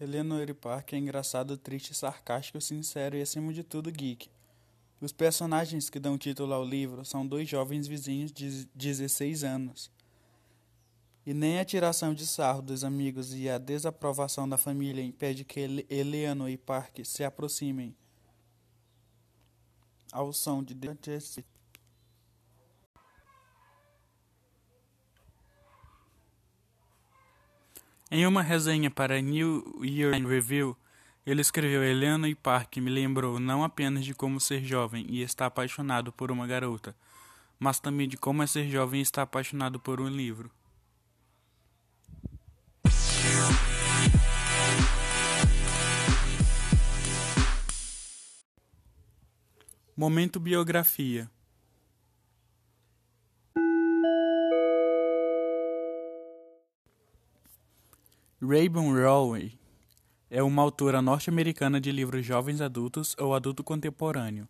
Eleanor Park é engraçado, triste, sarcástico, sincero e, acima de tudo, geek. Os personagens que dão título ao livro são dois jovens vizinhos de 16 anos. E nem a tiração de sarro dos amigos e a desaprovação da família impede que Eleanor e Park se aproximem ao som de Em uma resenha para New Year Review, ele escreveu: Helena e Park me lembrou não apenas de como ser jovem e estar apaixonado por uma garota, mas também de como é ser jovem e estar apaixonado por um livro. Momento biografia. Raybon Rowley é uma autora norte-americana de livros jovens adultos ou adulto contemporâneo.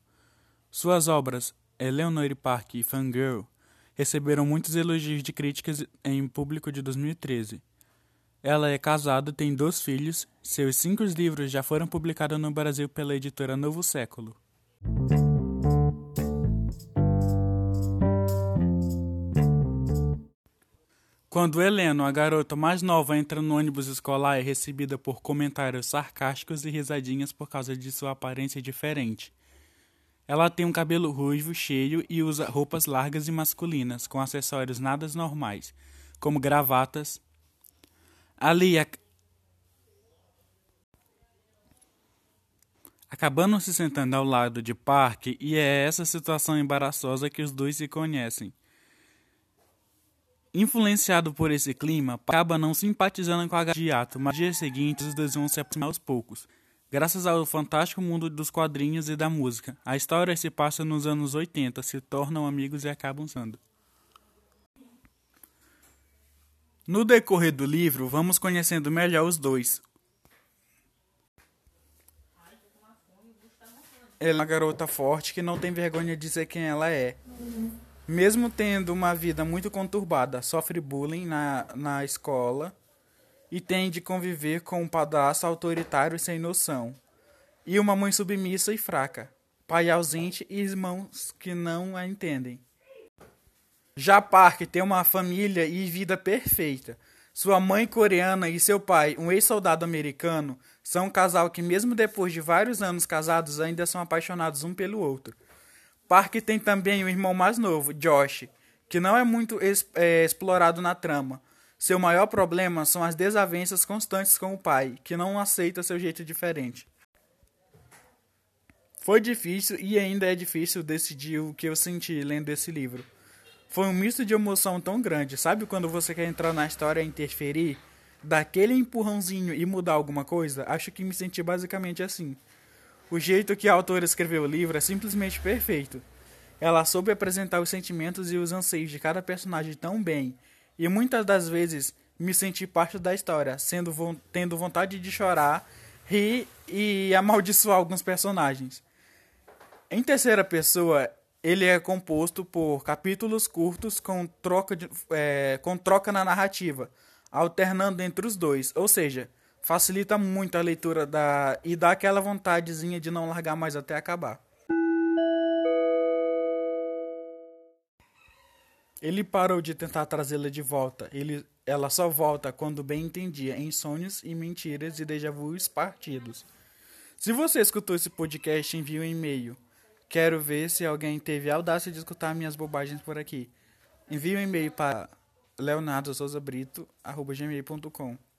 Suas obras, Eleanor Park e Fangirl, receberam muitos elogios de críticas em público de 2013. Ela é casada, tem dois filhos, seus cinco livros já foram publicados no Brasil pela editora Novo Século. Quando Helena, a garota mais nova, entra no ônibus escolar, é recebida por comentários sarcásticos e risadinhas por causa de sua aparência diferente. Ela tem um cabelo ruivo, cheio e usa roupas largas e masculinas, com acessórios nada normais, como gravatas. Ali, a... acabando se sentando ao lado de Park, e é essa situação embaraçosa que os dois se conhecem. Influenciado por esse clima, acaba não simpatizando com a Gadiato, mas no dia seguinte os dois vão se aproximar aos poucos. Graças ao fantástico mundo dos quadrinhos e da música, a história se passa nos anos 80, se tornam amigos e acabam sendo. No decorrer do livro, vamos conhecendo melhor os dois. Ela é uma garota forte que não tem vergonha de dizer quem ela é. Mesmo tendo uma vida muito conturbada, sofre bullying na, na escola e tem de conviver com um padrasto autoritário e sem noção, e uma mãe submissa e fraca, pai ausente e irmãos que não a entendem. Já Park tem uma família e vida perfeita. Sua mãe coreana e seu pai, um ex-soldado americano, são um casal que, mesmo depois de vários anos casados, ainda são apaixonados um pelo outro. Park tem também o irmão mais novo, Josh, que não é muito é, explorado na trama. Seu maior problema são as desavenças constantes com o pai, que não aceita seu jeito diferente. Foi difícil e ainda é difícil decidir o que eu senti lendo esse livro. Foi um misto de emoção tão grande. Sabe quando você quer entrar na história e interferir? Daquele empurrãozinho e mudar alguma coisa? Acho que me senti basicamente assim. O jeito que a autora escreveu o livro é simplesmente perfeito. Ela soube apresentar os sentimentos e os anseios de cada personagem tão bem, e muitas das vezes me senti parte da história, sendo tendo vontade de chorar, rir e amaldiçoar alguns personagens. Em terceira pessoa, ele é composto por capítulos curtos com troca, de, é, com troca na narrativa, alternando entre os dois, ou seja, facilita muito a leitura da e dá aquela vontadezinha de não largar mais até acabar. Ele parou de tentar trazê-la de volta. Ele, ela só volta quando bem entendia em sonhos e mentiras e déjà vus partidos. Se você escutou esse podcast, envie um e-mail. Quero ver se alguém teve a audácia de escutar minhas bobagens por aqui. Envie um e-mail para leonardosouzabrito.gmail.com